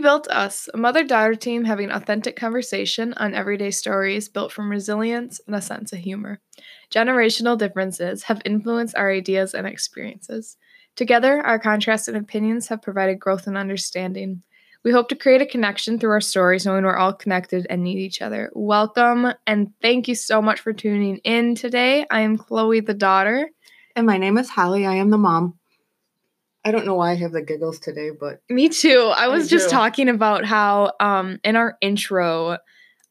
We Built Us, a mother daughter team having authentic conversation on everyday stories built from resilience and a sense of humor. Generational differences have influenced our ideas and experiences. Together, our contrasts and opinions have provided growth and understanding. We hope to create a connection through our stories, knowing we're all connected and need each other. Welcome and thank you so much for tuning in today. I am Chloe, the daughter. And my name is Holly. I am the mom. I don't know why I have the giggles today, but Me too. I was just talking about how um in our intro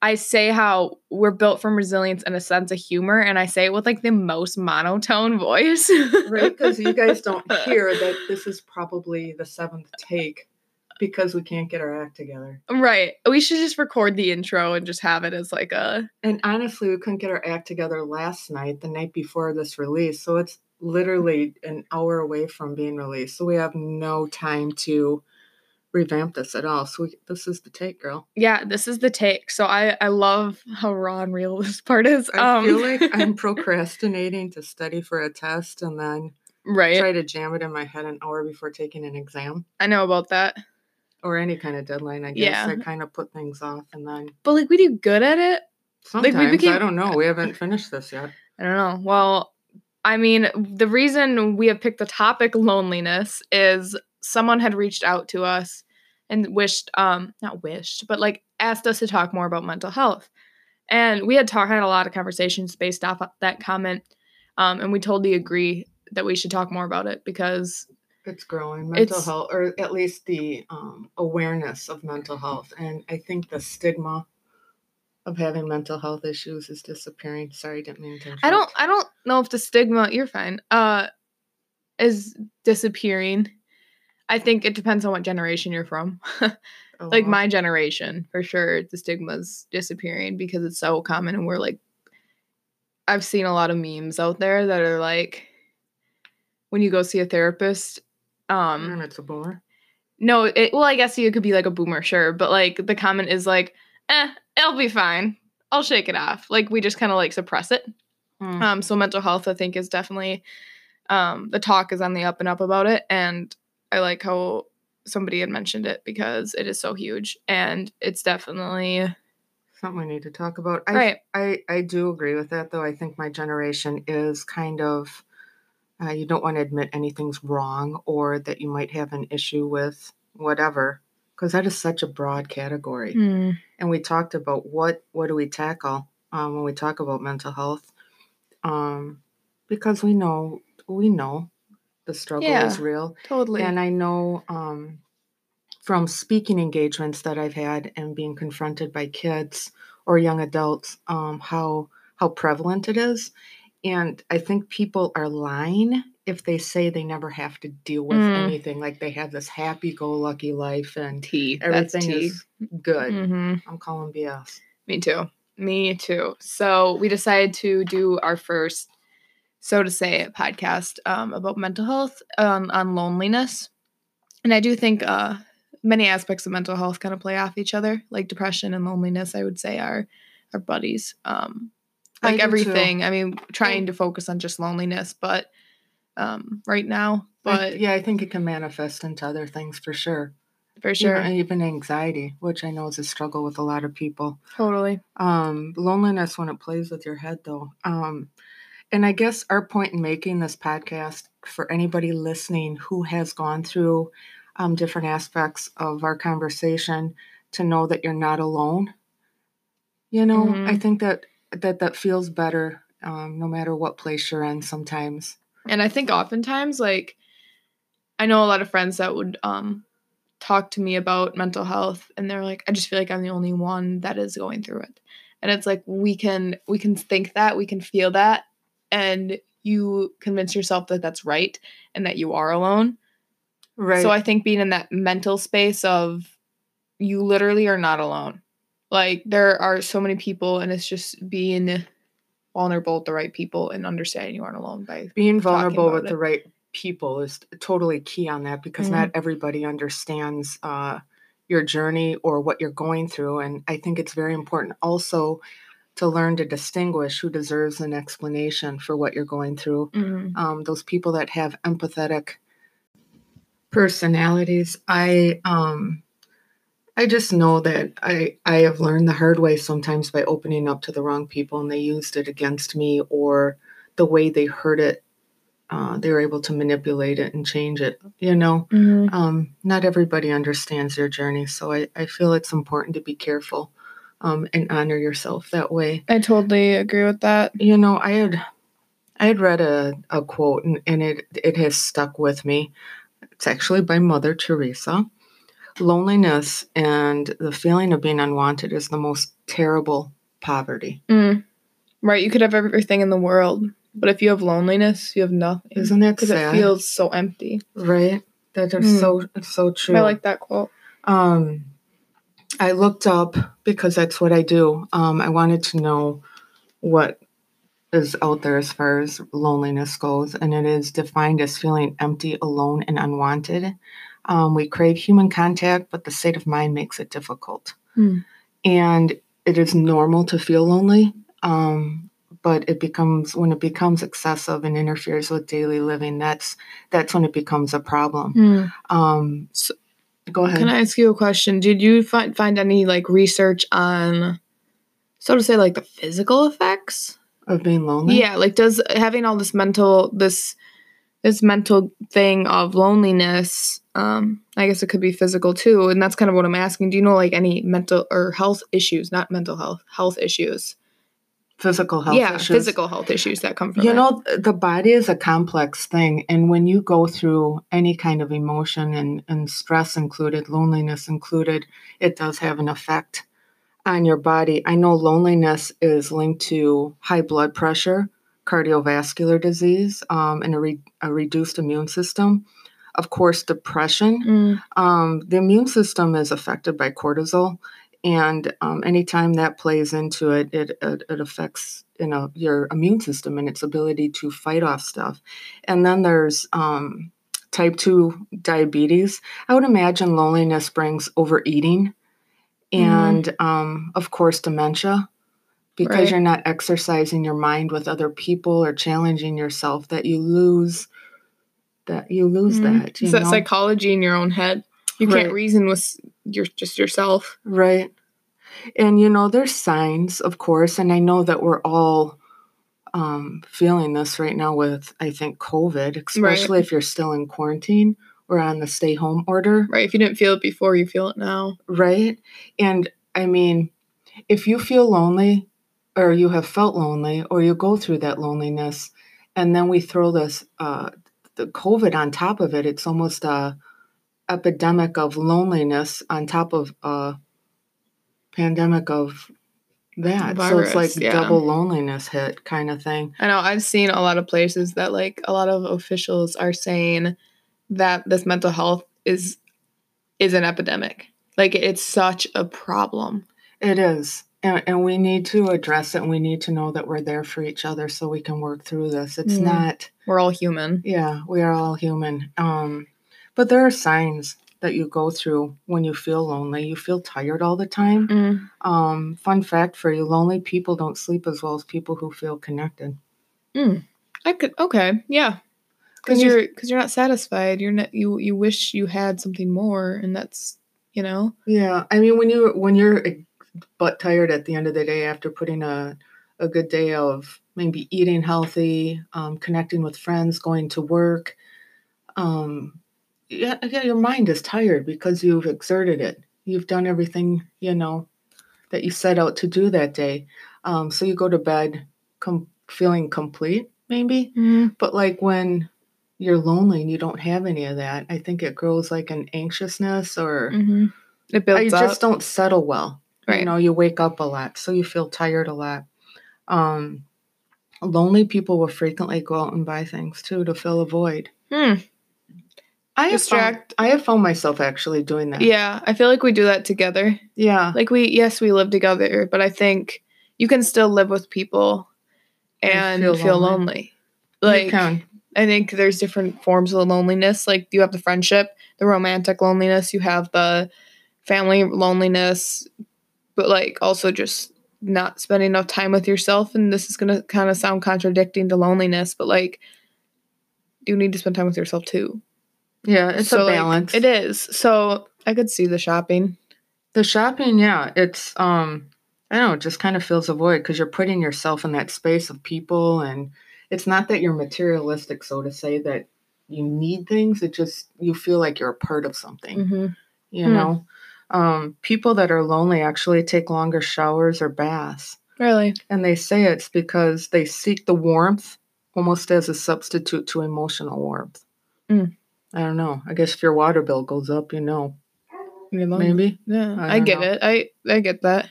I say how we're built from resilience and a sense of humor and I say it with like the most monotone voice. right because you guys don't hear that this is probably the seventh take because we can't get our act together. right. We should just record the intro and just have it as like a And honestly, we couldn't get our act together last night, the night before this release. So it's literally an hour away from being released. So we have no time to revamp this at all. So we, this is the take, girl. yeah, this is the take. So I I love how raw and real this part is. I Um feel like I'm procrastinating to study for a test and then right. try to jam it in my head an hour before taking an exam. I know about that. or any kind of deadline, I guess. Yeah. I kind of put things off and then But like we do good at it. Like, we sometimes became- I don't know. We haven't finished this yet. I don't know. Well, I mean, the reason we have picked the topic loneliness is someone had reached out to us and wished, um, not wished, but like asked us to talk more about mental health. And we had talked had a lot of conversations based off of that comment. Um, and we totally agree that we should talk more about it because It's growing mental It's- health, or at least the um, awareness of mental health, and I think the stigma of having mental health issues is disappearing. Sorry, didn't mean to. I don't. I don't know if the stigma you're fine uh is disappearing. I think it depends on what generation you're from. like Oh, my generation for sure the stigma's disappearing because it's so common and we're like i've seen a lot of memes out there that are like when you go see a therapist and um it's a boomer. no it well i guess you could be like a boomer sure but like the comment is like eh it'll be fine i'll shake it off like we just kind of like suppress it Hmm. um so mental health i think is definitely um the talk is on the up and up about it and i like how somebody had mentioned it because it is so huge and it's definitely Something we need to talk about. I, Right. I I do agree with that, though. I think my generation is kind of. Uh, you don't want to admit anything's wrong or that you might have an issue with whatever, because that is such a broad category. Hmm. and we talked about what what do we tackle um, when we talk about mental health um, because we know we know the struggle is real totally and i know um, from speaking engagements that i've had and being confronted by kids or young adults um, how how prevalent it is and i think people are lying if they say they never have to deal with Mm. anything like they have this happy-go-lucky life and tea everything tea. is good. Hmm i'm calling bs me too. Me too. So we decided to do our first so to say podcast um, about mental health um, on loneliness. And i do think uh, many aspects of mental health kind of play off each other. Like depression and loneliness i would say are are buddies. Um, I like too. everything. I mean trying to focus on just loneliness but um, right now I- but yeah, I think it can manifest into other things for sure. for sure and even anxiety, which I know is a struggle with a lot of people. totally Um, loneliness when it plays with your head, though. Um, and I guess our point in making this podcast for anybody listening who has gone through um, different aspects of our conversation to know that you're not alone. You know, I Mhm. think that that that feels better um, no matter what place you're in. Sometimes. And I think oftentimes, like, I know a lot of friends that would um talk to me about mental health, and they're like, I just feel like I'm the only one that is going through it. And it's like we can we can think that we can feel that, and you convince yourself that that's right and that you are alone. Right. So I think being in that mental space of you literally are not alone. Like there are so many people, and it's just being vulnerable with the right people and understanding you aren't alone by being vulnerable with it. the right people is totally key on that because Mhm. not everybody understands uh, your journey or what you're going through and i think it's very important also to learn to distinguish who deserves an explanation for what you're going through Mhm. um, those people that have empathetic personalities i um I just know that I I have learned the hard way sometimes by opening up to the wrong people and they used it against me or the way they heard it uh, they were able to manipulate it and change it you know Mhm. um, not everybody understands your journey so I, I feel it's important to be careful um, and honor yourself that way I totally agree with that. you know i had i had read a, a quote and, and it it has stuck with me it's actually by mother teresa loneliness and the feeling of being unwanted is the most terrible poverty Mm. Right, you could have everything in the world, but if you have loneliness, you have nothing. isn't that Because it feels so empty. right that is Mm. so so true I like that quote. Um, I looked up because that's what I do. Um, I wanted to know what is out there as far as loneliness goes, and it is defined as feeling empty, alone, and unwanted. Um, we crave human contact, but the state of mind makes it difficult. Hmm. And it is normal to feel lonely, um, but it becomes when it becomes excessive and interferes with daily living. That's that's when it becomes a problem. Um, So- go ahead. Can I ask you a question? Did you find find any like research on, so to say, like the physical effects? of being lonely. Yeah, like does having all this mental this this mental thing of loneliness, um, I guess it could be physical too, and that's kind of what I'm asking. Do you know like any mental or health issues, not mental health, health issues? physical health yeah, issues. physical health issues that come from You it. know, the body is a complex thing, and when you go through any kind of emotion and, and stress included, loneliness included, it does have an effect on your body. I know loneliness is linked to high blood pressure, cardiovascular disease, um, and a, re- a reduced immune system. Of course, depression. Mm, Um, the immune system is affected by cortisol, and um, anytime that plays into it, it, it, it affects you know your immune system and its ability to fight off stuff. And then there's um, type two diabetes. I would imagine loneliness brings overeating, and um, of course dementia. Because Right. you're not exercising your mind with other people or challenging yourself, that you lose, that you lose mhm. that. You It's that psychology in your own head. You Right. can't reason with your just yourself. Right. And you know, there's signs, of course, and I know that we're all um, feeling this right now with, I think, COVID, especially if you're still in quarantine or on the stay home order, Right. If you didn't feel it before, you feel it now. right? And I mean, if you feel lonely or you have felt lonely or you go through that loneliness, and then we throw this, uh, the COVID on top of it, it's almost a epidemic of loneliness on top of a pandemic of that. so it's like yeah. double loneliness hit kind of thing. I know I've seen a lot of places that like a lot of officials are saying that this mental health is is an epidemic. Like it's such a problem. It is. And, and we need to address it and we need to know that we're there for each other so we can work through this. It's Mm. not We're all human. Yeah, we are all human. Um, but there are signs that you go through when you feel lonely. You feel tired all the time. Mm. Um, fun fact for you: lonely people don't sleep as well as people who feel connected. I could okay, yeah. Because you- you're because you're not satisfied. You're not you you wish you had something more, and that's you know Yeah, I mean when you when you're butt tired at the end of the day after putting a a good day of maybe eating healthy, um, connecting with friends, going to work. Um, yeah, yeah, your mind is tired because you've exerted it. You've done everything you know that you set out to do that day. Um, so you go to bed com- feeling complete, maybe. But like when you're lonely and you don't have any of that, I think it grows like an anxiousness or Mm-hmm. It I builds up. just don't settle well. Right. You know, you wake up a lot, so you feel tired a lot. Um, lonely people will frequently go out and buy things too to fill a void. Hmm. I have found, I have found myself actually doing that. Yeah, I feel like we do that together. Yeah. Like we yes, we live together, but I think you can still live with people And and feel feel, lonely. lonely. You Like can. I think there's different forms of loneliness. Like you have the friendship, the romantic loneliness, you have the family loneliness, but like also just not spending enough time with yourself. And this is gonna kind of sound contradicting to loneliness, but like you need to spend time with yourself too. Yeah, it's So, a like, balance. it is. So I could see the shopping. The shopping, yeah, it's um I don't know, it just kind of fills a void because you're putting yourself in that space of people and it's not that you're materialistic, so to say, that you need things. It just you feel like you're a part of something. Mm-hmm. You Hmm. know? Um, people that are lonely actually take longer showers or baths. Really? And they say it's because they seek the warmth almost as a substitute to emotional warmth. Mm. I don't know. I guess if your water bill goes up, you know. Maybe. Yeah, I I, get know. it. I I get that.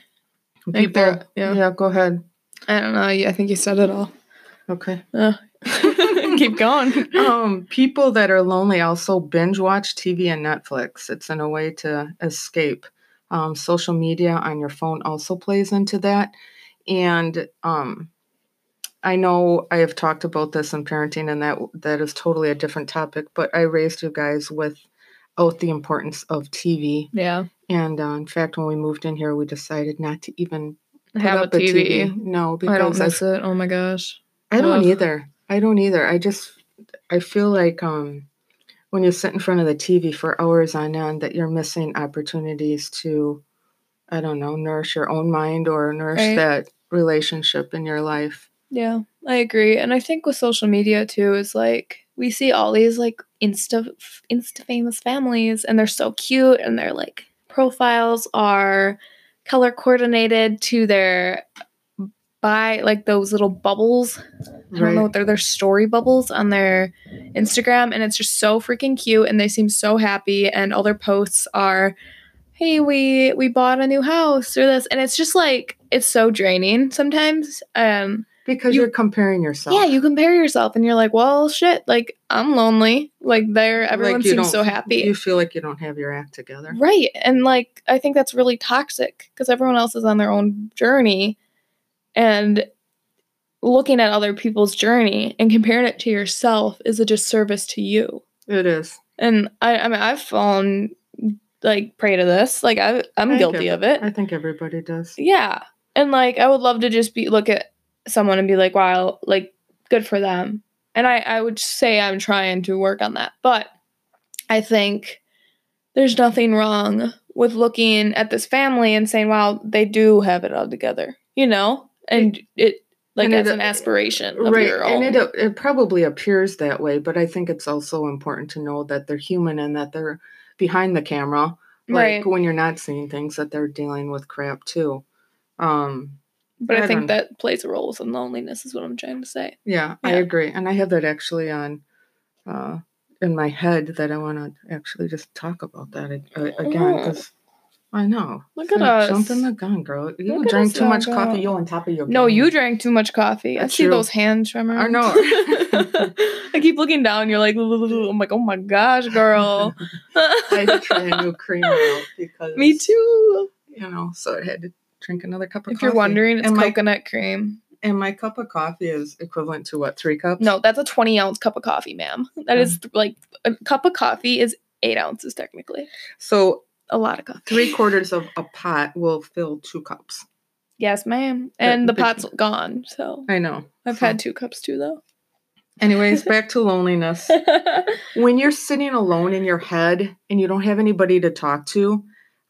People yeah. yeah. go ahead. I don't know. I think you said it all. Okay. Uh, keep going. um, people that are lonely also binge watch TV and Netflix. It's in a way to escape. Um, social media on your phone also plays into that. And um, I know I have talked about this in parenting, and that that is totally a different topic. But I raised you guys without the importance of TV. Yeah, And uh, in fact, when we moved in here, we decided not to even have a up TV. No, I don't because I miss it. Oh my gosh. I don't Ugh. either. I don't either. I just I feel like um when you sit in front of the TV for hours on end that you're missing opportunities to I don't know, nourish your own mind or nourish Right. that relationship in your life. Yeah, I agree. And I think with social media too is like we see all these like insta insta famous families and they're so cute and their like profiles are color coordinated to their by like those little bubbles. I don't know what they're their story bubbles on their Instagram and it's just so freaking cute and they seem so happy and all their posts are hey we we bought a new house or this and it's just like it's so draining sometimes um Because you, are comparing yourself. yeah, you compare yourself and you're like, well, shit, like I'm lonely. Like there, everyone Like, seems so happy. You feel like you don't have your act together. right. And like, I think that's really toxic because everyone else is on their own journey and looking at other people's journey and comparing it to yourself is a disservice to you. It is. And I, I mean, I've fallen like prey to this. Like I, I'm I guilty of it. I think everybody does. Yeah. And like I would love to just be look at someone and be like, wow, like good for them. And I, I would say I'm trying to work on that. But I think there's nothing wrong with looking at this family and saying, wow, they do have it all together, you know? And it like And as it- an aspiration of right your own. and it it probably appears that way but i think it's also important to know that they're human and that they're behind the camera like right. when you're not seeing things that they're dealing with crap too um But I, I think that plays a role with loneliness is what I'm trying to say. yeah, i agree and i have that actually on uh in my head that i want to actually just talk about that uh, again because i know Look at us. jumping the gun girl you Look drank too much now, coffee girl. you on top of your No, you drank too much coffee. I see true. those hands, Tremor. I know. I keep looking down. You're like, I'm like, oh my gosh, girl. i had to try a new creamer out because Me too. you know, so I had to drink another cup of coffee. If coffee. you're wondering, it's and my, coconut cream. and my cup of coffee is equivalent to what, three cups? No, that's a 20 ounce cup of coffee, ma'am. That Oh. is like a cup of coffee is eight ounces technically. So A lot of coffee. three quarters of a pot will fill two cups. Yes, ma'am. And the big- pot's gone, so I know. I've So- had two cups too, though. Anyways, back to loneliness. when you're sitting alone in your head and you don't have anybody to talk to,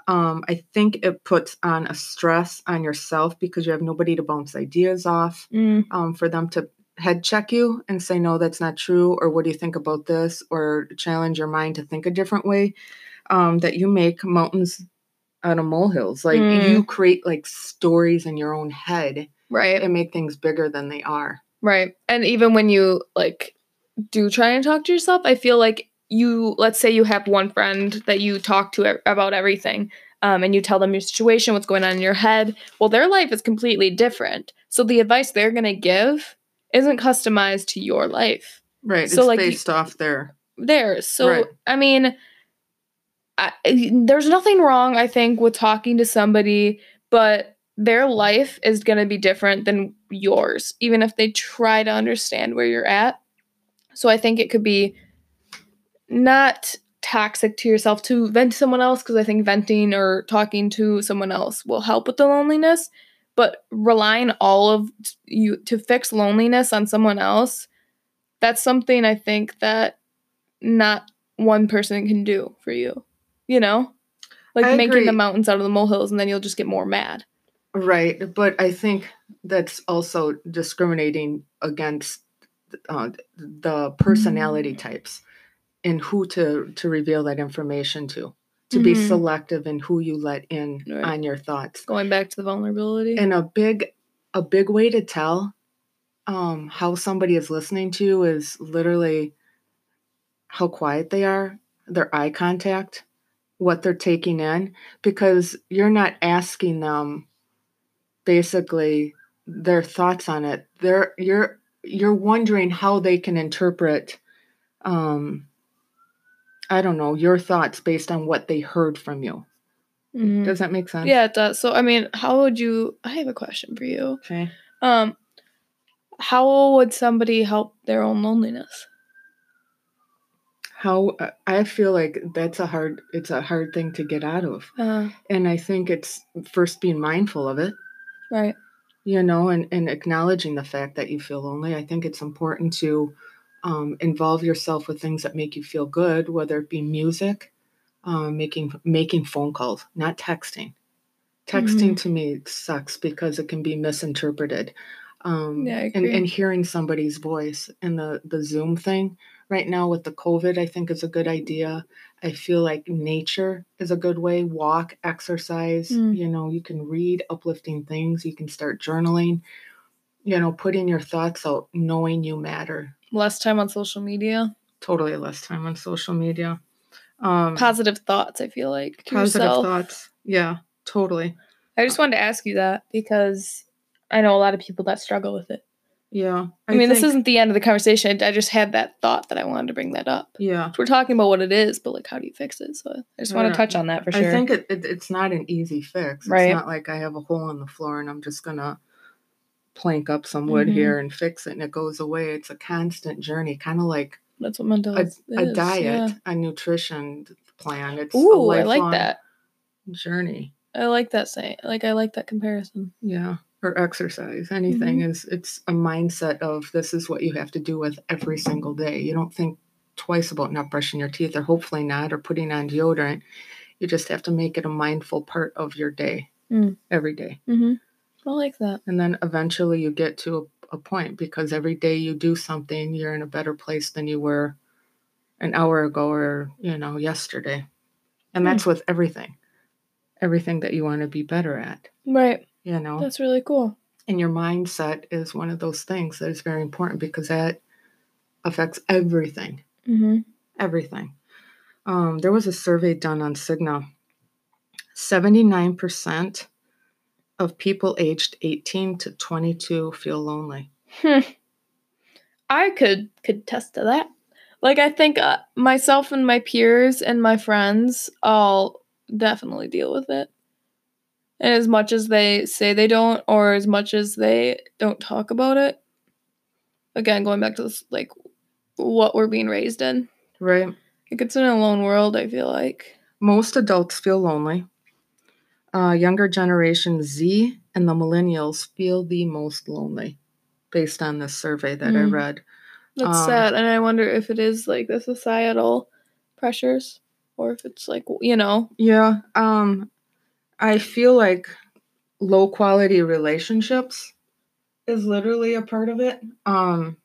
um, I think it puts on a stress on yourself because you have nobody to bounce ideas off. Mm, um, for them to head check you and say no that's not true or what do you think about this or challenge your mind to think a different way um, that you make mountains out of molehills like Mm. you create like stories in your own head right. and make things bigger than they are Right. And even when you like do try and talk to yourself, I feel like you let's say you have one friend that you talk to about everything. Um, and you tell them your situation, what's going on in your head. Well, their life is completely different. So the advice they're going to give isn't customized to your life. right So, it's like, you- based off their there Theirs. So, Right. I mean, I, there's nothing wrong, I think, with talking to somebody, but their life is going to be different than yours, even if they try to understand where you're at. So I think it could be not toxic to yourself to vent to someone else because I think venting or talking to someone else will help with the loneliness. But relying all of you to fix loneliness on someone else, that's something I think that not one person can do for you. You know? Like I making agree. the mountains out of the molehills, and then you'll just get more mad. Right, but I think that's also discriminating against uh, the personality types and who to to reveal that information to. To be Mhm. selective in who you let in Right. on your thoughts. Going back to the vulnerability. And a big a big way to tell um, how somebody is listening to you is literally how quiet they are, their eye contact, what they're taking in, because you're not asking them basically their thoughts on it. They're you're you're wondering how they can interpret um I don't know, your thoughts based on what they heard from you. Mhm. Does that make sense? Yeah, it does. So, I mean, how would you? I have a question for you. Okay. Um, how would somebody help their own loneliness? How uh, I feel like that's a hard it's a hard thing to get out of. Uh, And I think it's first being mindful of it, right. you know, and, and acknowledging the fact that you feel lonely. I think it's important to um, involve yourself with things that make you feel good, whether it be music, um, making making phone calls, not texting. Texting to me sucks because it can be misinterpreted. Um, Yeah, and, and hearing somebody's voice and the, the Zoom thing right now with the COVID, I think is a good idea. I feel like nature is a good way. Walk, exercise, Mm. you know, you can read uplifting things, you can start journaling, you know, putting your thoughts out, knowing you matter. Less time on social media. Totally less time on social media. Um, Positive thoughts. I feel like positive yourself. thoughts. Yeah, totally. I just wanted to ask you that because I know a lot of people that struggle with it. Yeah. I, mean, this isn't the end of the conversation. I just had that thought that I wanted to bring that up. Yeah. We're talking about what it is, but like, how do you fix it? So I just want Yeah. to touch on that for sure. I think it, it, it's not an easy fix. It's Right. not like I have a hole in the floor and I'm just gonna plank up some wood Mhm. here and fix it and it goes away. It's a constant journey, kind of like That's what mental a, health a diet, yeah. a nutrition plan. It's a Ooh, I like that. journey. I like that saying. Like, I like that comparison. Yeah. Or exercise. Anything Mm-hmm. is it's a mindset of this is what you have to do with every single day. You don't think twice about not brushing your teeth or hopefully not or putting on deodorant. You just have to make it a mindful part of your day Mm. every day. Mm-hmm. I like that. And then eventually you get to a, a point because every day you do something, you're in a better place than you were an hour ago or, you know, yesterday. And that's with everything. Everything that you want to be better at, Right. You know. That's really cool. And your mindset is one of those things that is very important because that affects everything. Mm-hmm. Everything. Um, there was a survey done on Cigna. 79% of people aged 18 to 22 feel lonely. I could could test to that. Like I think uh, myself and my peers and my friends all definitely deal with it. And as much as they say they don't, or as much as they don't talk about it, again going back to this, like what we're being raised in. Right? Like it's in a lone world. I feel like. Most adults feel lonely. Uh, younger generation Z and the millennials feel the most lonely based on this survey that I Mm. read. That's Um, sad, and I wonder if it is like the societal pressures, or if it's like you know, Yeah. Um, I feel like low quality relationships is literally a part of it. Um,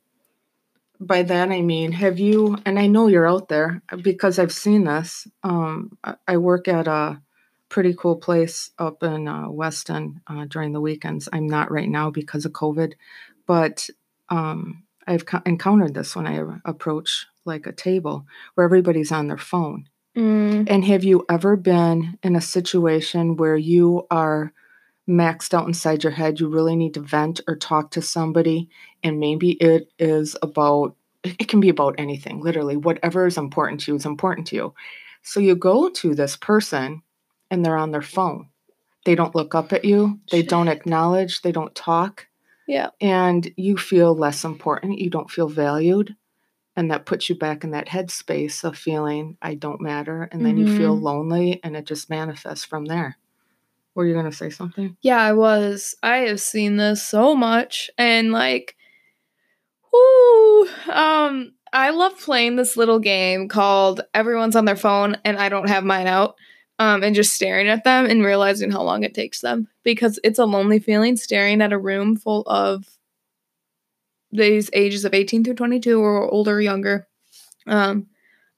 by that I mean, have you, and I know you're out there because I've seen this. Um, I, work at a pretty cool place up in uh, Weston uh, during the weekends. I'm not right now because of COVID, but um, I've co- encountered this when I approach like a table where everybody's on their phone. Mm, And have you ever been in a situation where you are maxed out inside your head? You really need to vent or talk to somebody, and maybe it is about, it can be about anything, literally, whatever is important to you is important to you. So you go to this person and they're on their phone. They don't look up at you, they don't acknowledge, they don't talk, yeah, and you feel less important. You don't feel valued. And that puts you back in that headspace of feeling I don't matter. And then you feel Mhm. lonely and it just manifests from there. Were you going to say something? yeah. I was. I have seen this so much, and like, whoo, um, I love playing this little game called Everyone's on Their Phone, and I don't have mine out um, and just staring at them and realizing how long it takes them because it's a lonely feeling staring at a room full of these ages of 18 through 22 or older or younger um,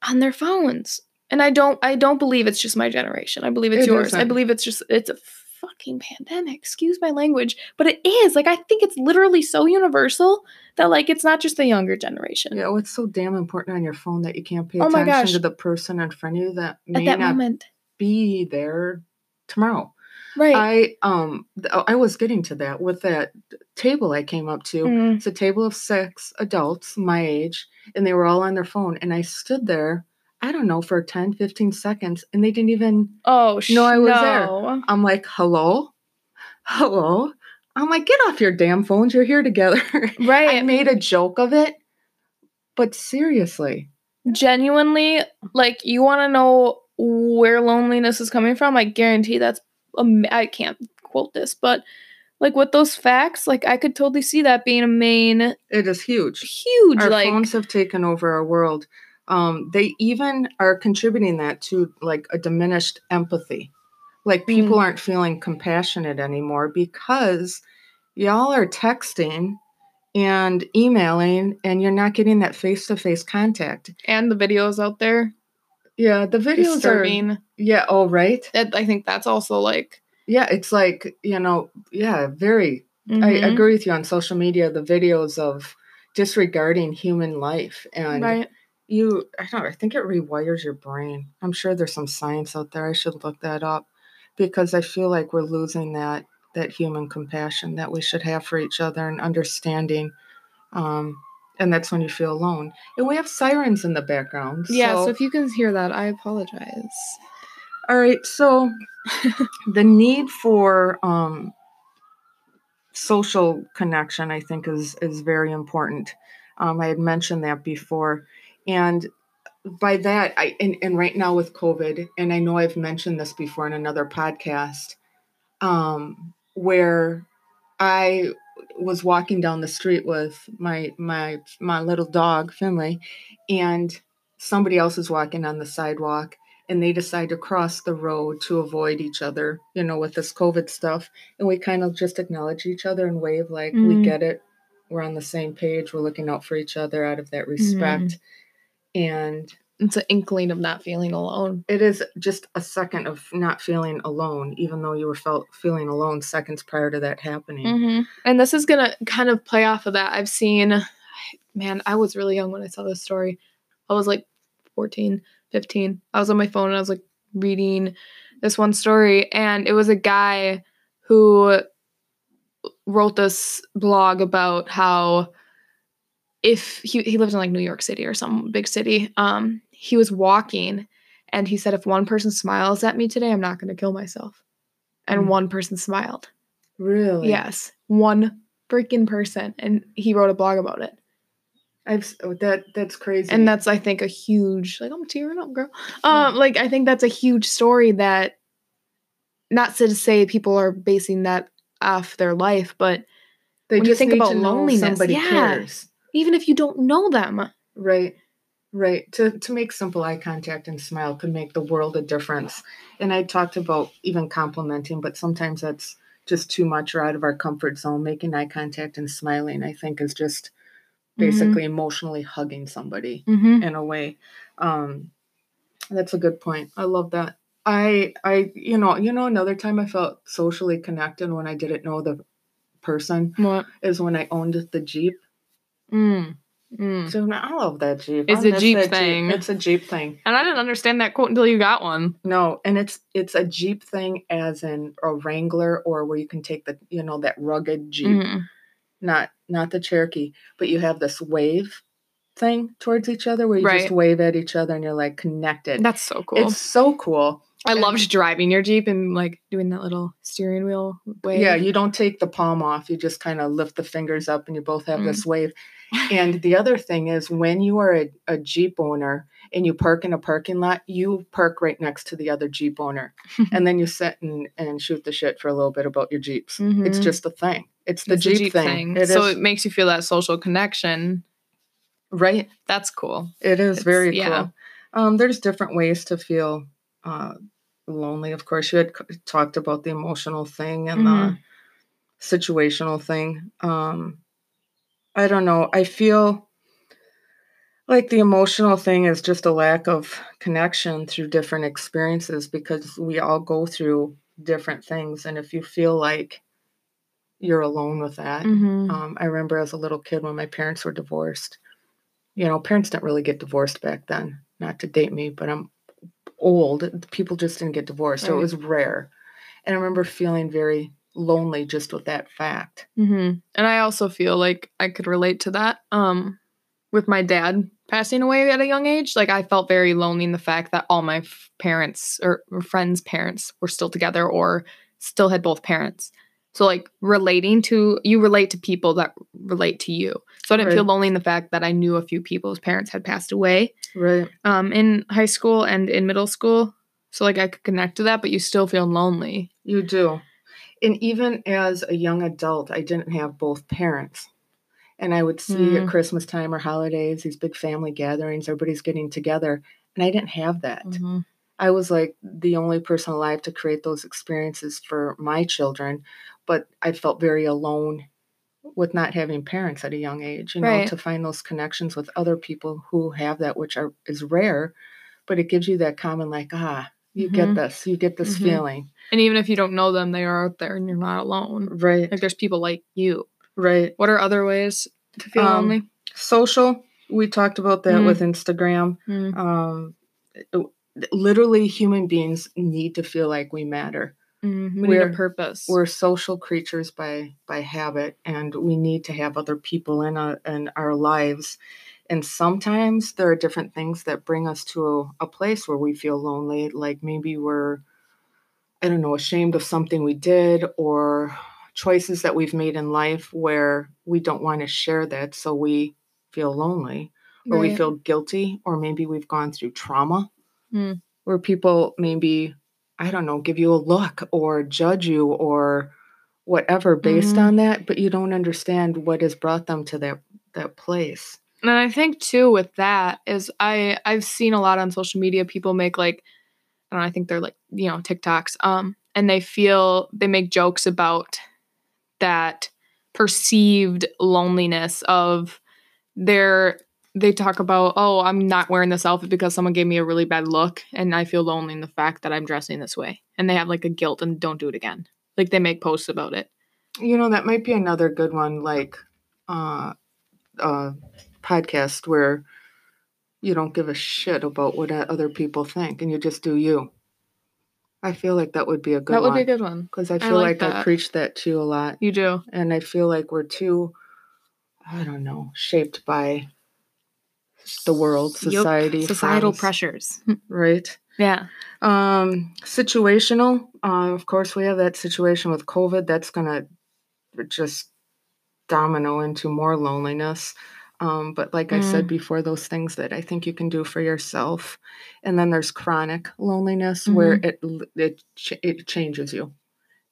on their phones. And i don't i don't believe it's just my generation. I believe it's It yours. I believe it's just it's a fucking pandemic. Excuse my language but it is. Like i think it's literally so universal that like it's not just the younger generation. Yeah, well, it's so damn important on your phone that you can't pay Oh attention to the person in front of you that at may that not moment. be there tomorrow. Right I um th- I was getting to that with that table I came up to. Mm. It's a table of six adults my age, and they were all on their phone. And I stood there, I don't know, for 10, 15 seconds, and they didn't even, oh No, I was there. I'm like, hello? Hello? I'm like, get off your damn phones. You're here together. right I made a joke of it, but seriously. genuinely like you want to know where loneliness is coming from i guarantee that's um, i can't quote this but like with those facts like i could totally see that being a main It is huge. huge Our like phones have taken over our world. Um, they even are contributing that to like a diminished empathy. Like Mm. people aren't feeling compassionate anymore because y'all are texting and emailing and you're not getting that face to face contact. and the videos out there Yeah, the videos are disturbing yeah, oh right. that i think that's also like Yeah, it's like, you know, yeah, very I mhm, agree with you on social media, the videos of disregarding human life and right you I don't I think it rewires your brain. I'm sure there's some science out there. I should look that up because I feel like we're losing that that human compassion that we should have for each other and understanding. Um, and that's when you feel alone. And we have sirens in the background. yeah so so- if you can hear that i apologize all right, so the need for um, social connection, I think, is is very important. Um, I had mentioned that before, and by that, I and, and right now with COVID, and I know I've mentioned this before in another podcast, um, where I was walking down the street with my my my little dog Finley, and somebody else is walking on the sidewalk and they decide to cross the road to avoid each other, you know, with this COVID stuff. And we kind of just acknowledge each other and wave like, we Mhm. get it. We're on the same page. We're looking out for each other out of that respect. And it's an inkling of not feeling alone it is just a second of not feeling alone, even though you were felt feeling alone seconds prior to that happening. hmm And this is gonna kind of play off of that. I've seen, man, I was really young when I saw this story. I was like 14, 15. I was on my phone and I was like reading this one story, and it was a guy who wrote this blog about how if he, he lived in like New York City or some big city, um, he was walking and he said, if one person smiles at me today, I'm not going to kill myself. And Mm. one person smiled. Really? Yes, one freaking person, and he wrote a blog about it. I've oh, that that's crazy. And that's I think a huge like I'm tearing up, girl. Um, like I think that's a huge story that, not to say people are basing that off their life, but they when you think about loneliness, somebody yeah. cares. even if you don't know them, Right. Right. To to make simple eye contact and smile could make the world a difference. And I talked about even complimenting, but sometimes that's just too much or out of our comfort zone. Making eye contact and smiling, I think, is just basically emotionally hugging somebody mm-hmm. in a way. Um, that's a good point. I love that. I I you know you know another time I felt socially connected when I didn't know the person what? is when I owned the Jeep. Mm. Mm. So I love that Jeep. It's I a Jeep thing. It's a Jeep thing. And I didn't understand that quote until you got one. No, and it's it's a Jeep thing as in a Wrangler or where you can take the you know that rugged Jeep, Mhm. not not the Cherokee, but you have this wave thing towards each other where you just wave at each other and you're like connected. That's so cool. It's so cool. I and- loved driving your Jeep and like doing that little steering wheel wave. Yeah, you don't take the palm off. You just kind of lift the fingers up and you both have Mm. this wave. And the other thing is when you are a, a Jeep owner and you park in a parking lot, you park right next to the other Jeep owner. and then you sit and, and shoot the shit for a little bit about your Jeeps. It's Mhm. just a thing. It's the It's a Jeep, thing. It so is- it makes you feel that social connection. right. That's cool. It is It's- very yeah. cool. Um, there's different ways to feel uh, lonely. Of course, you had c- talked about the emotional thing and Mhm. the situational thing. Um, I don't know. I feel like the emotional thing is just a lack of connection through different experiences because we all go through different things. And if you feel like you're alone with that, Mhm. um, I remember as a little kid when my parents were divorced. You know, parents didn't really get divorced back then. Not to date me, but I'm old. People just didn't get divorced, so it was rare. And I remember feeling very lonely just with that fact. Mhm. And I also feel like I could relate to that. Um, with my dad passing away at a young age, like I felt very lonely in the fact that all my f- parents or friends' parents were still together or still had both parents. So like relating to you relate to people that relate to you. So I didn't feel lonely in the fact that I knew a few people's parents had passed away Right. um, in high school and in middle school. So like I could connect to that, but you still feel lonely. You do. And even as a young adult, I didn't have both parents. And I would see Mm. at Christmas time or holidays, these big family gatherings, everybody's getting together. And I didn't have that. Mhm. I was like the only person alive to create those experiences for my children, but I felt very alone with not having parents at a young age, you know, to find those connections with other people who have that, which are is rare, but it gives you that common like, ah, you Mhm. get this, you get this Mhm. feeling. And even if you don't know them, they are out there and you're not alone. Right. Like there's people like you. Right. What are other ways to feel Um, lonely? Social, we talked about that Mm. with Instagram. Mm. Um literally human beings need to feel like we matter. Mm, we need we're- a purpose. we're social creatures by by habit and we need to have other people in, a, in our lives and sometimes there are different things that bring us to a, a place where we feel lonely like maybe we're i don't know ashamed of something we did or choices that we've made in life where we don't want to share that so we feel lonely or we feel guilty or maybe we've gone through trauma Mm. where people maybe i don't know give you a look or judge you or whatever based Mhm. on that but you don't understand what has brought them to that that place And I think too with that is I I've seen a lot on social media people make like I don't know, I think they're like, you know, TikToks. Um and they feel they make jokes about that perceived loneliness of their they talk about, "Oh, I'm not wearing this outfit because someone gave me a really bad look and I feel lonely in the fact that I'm dressing this way." And they have like a guilt and don't do it again. Like they make posts about it. you know that might be another good one like uh uh podcast where you don't give a shit about what other people think and you just do you i feel like that would be a good that would one be a good one. because i I feel like like, i preach that to you a lot You do. and i feel like we're too i don't know shaped by the world society societal friends, pressures. right yeah. Um, situational. Uh, of course, we have that situation with COVID. That's gonna just domino into more loneliness. Um, but like I said Mm. before, those things that I think you can do for yourself, and then there's chronic loneliness where it it it changes you.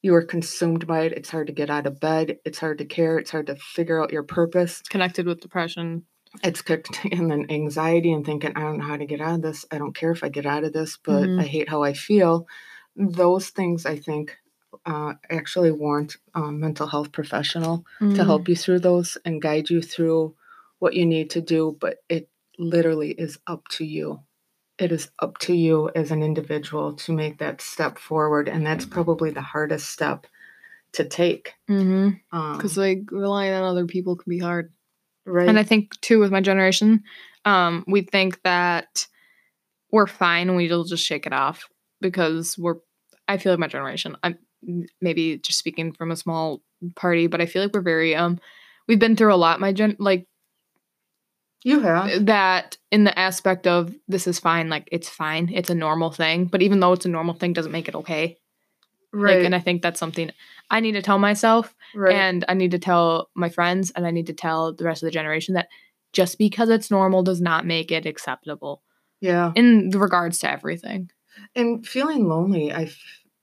You are consumed by it. It's hard to get out of bed. It's hard to care. It's hard to figure out your purpose connected with depression. it's cooked and then anxiety and thinking i don't know how to get out of this i don't care if i get out of this but Mhm. i hate how i feel those things i think uh, actually warrant a mental health professional to Mm. help you through those and guide you through what you need to do but it literally is up to you it is up to you as an individual to make that step forward and that's probably the hardest step to take Mm-hmm. um, Because like relying on other people can be hard. right And I think too with my generation, um, we think that we're fine and we'll just shake it off because we're. I feel like my generation. I'm maybe just speaking from a small party, but I feel like we're very um. We've been through a lot. My gen like you have that in the aspect of this is fine. Like it's fine. It's a normal thing. But even though it's a normal thing, doesn't make it okay. right Like, and I think that's something I need to tell myself right And I need to tell my friends and I need to tell the rest of the generation that just because it's normal does not make it acceptable yeah in regards to everything. And feeling lonely, I f-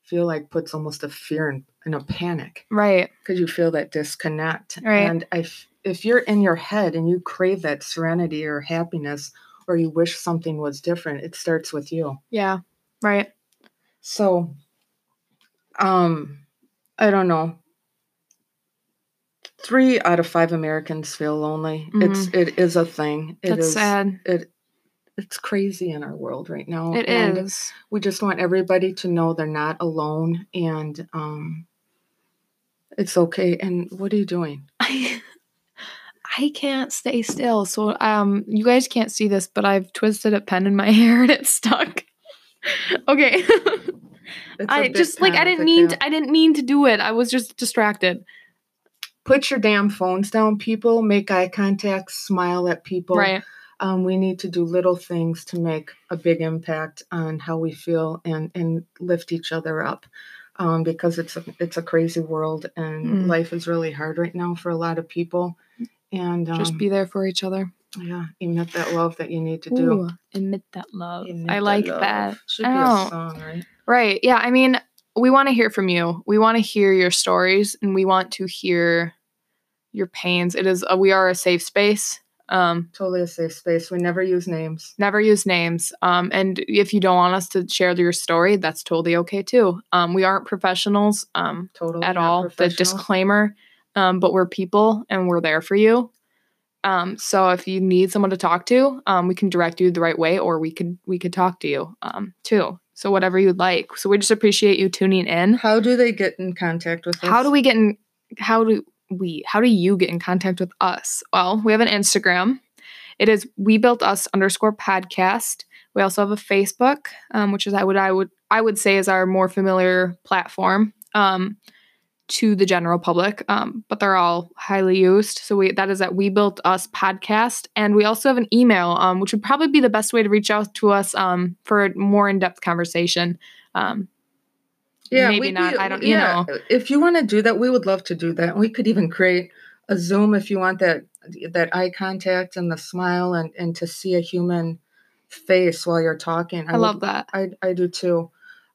feel like puts almost a fear and, and a panic Right. because you feel that disconnect. Right. And I f- if you're in your head and you crave that serenity or happiness, or you wish something was different, it starts with you. Yeah. Right. So, um, I don't know. Three out of five Americans feel lonely. It's it is a thing. It Mm-hmm. That's is- sad. It it's crazy in our world right now. It and is. We just want everybody to know they're not alone and um it's okay. And what are you doing? I can't stay still. So um you guys can't see this, but I've twisted a pen in my hair and it's stuck. okay. I just like I didn't mean to, I didn't mean to do it. I was just distracted. Put your damn phones down, people. Make eye contact, smile at people. Right. um, we need to do little things to make a big impact on how we feel and, and lift each other up um, because it's a, it's a crazy world and Mm. life is really hard right now for a lot of people and um, Just be there for each other. yeah emit that love that you need to do Ooh, emit that love. Emit I like love. that. should be a song right Right. Yeah. I mean, we want to hear from you. We want to hear your stories and we want to hear your pains. It is, a, we are a safe space. Um, totally a safe space we never use names never use names. Um, and if you don't want us to share your story, that's totally okay too. Um, we aren't professionals um, totally at all. The disclaimer, um, but we're people and we're there for you. Um, so if you need someone to talk to, um, we can direct you the right way, or we could we could talk to you um, too. So whatever you'd like. So we just appreciate you tuning in. how do they get in contact with us How do we get in? How do we? How do you get in contact with us? Well, we have an Instagram. It is we built us underscore podcast. We also have a Facebook, um, which is I would I would I would say is our more familiar platform um, to the general public, um, but they're all highly used. So we that is at we built us podcast, and we also have an email, um, which would probably be the best way to reach out to us um, for a more in depth conversation. Um, yeah, maybe we'd not. I don't. You yeah, know. if you want to do that, we would love to do that. We could even create a Zoom if you want that that eye contact and the smile and and to see a human face while you're talking. I would- love that. I I do too.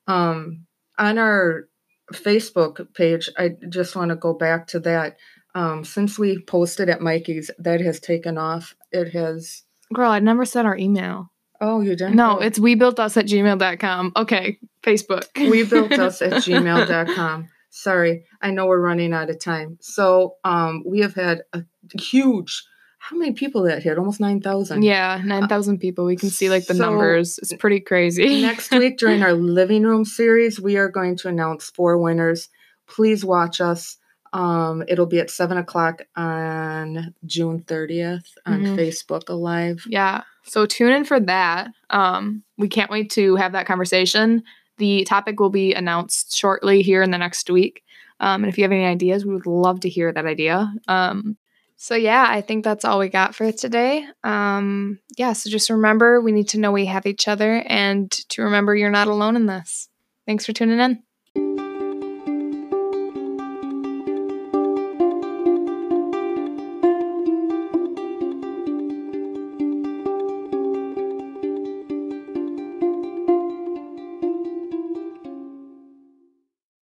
Um, on our Facebook page, I just want to go back to that. Um, since we posted at Mikey's, that has taken off. It has. Girl, I never sent our email. Oh, you didn't? No, Oh. it's we built us at gmail.com. Okay, Facebook. we built us at gmail.com sorry i know we're running out of time so um we have had a huge how many people that hit almost 9000 yeah, 9,000 people. We can see like the So, numbers. It's pretty crazy. next week during our living room series we are going to announce four winners please watch us um it'll be at seven o'clock on june 30th on Mhm. facebook alive yeah. So tune in for that. Um, we can't wait to have that conversation. The topic will be announced shortly here in the next week. Um, and if you have any ideas, we would love to hear that idea. Um, so yeah, I think that's all we got for today. Um, yeah, so just remember we need to know we have each other and to remember you're not alone in this. Thanks for tuning in.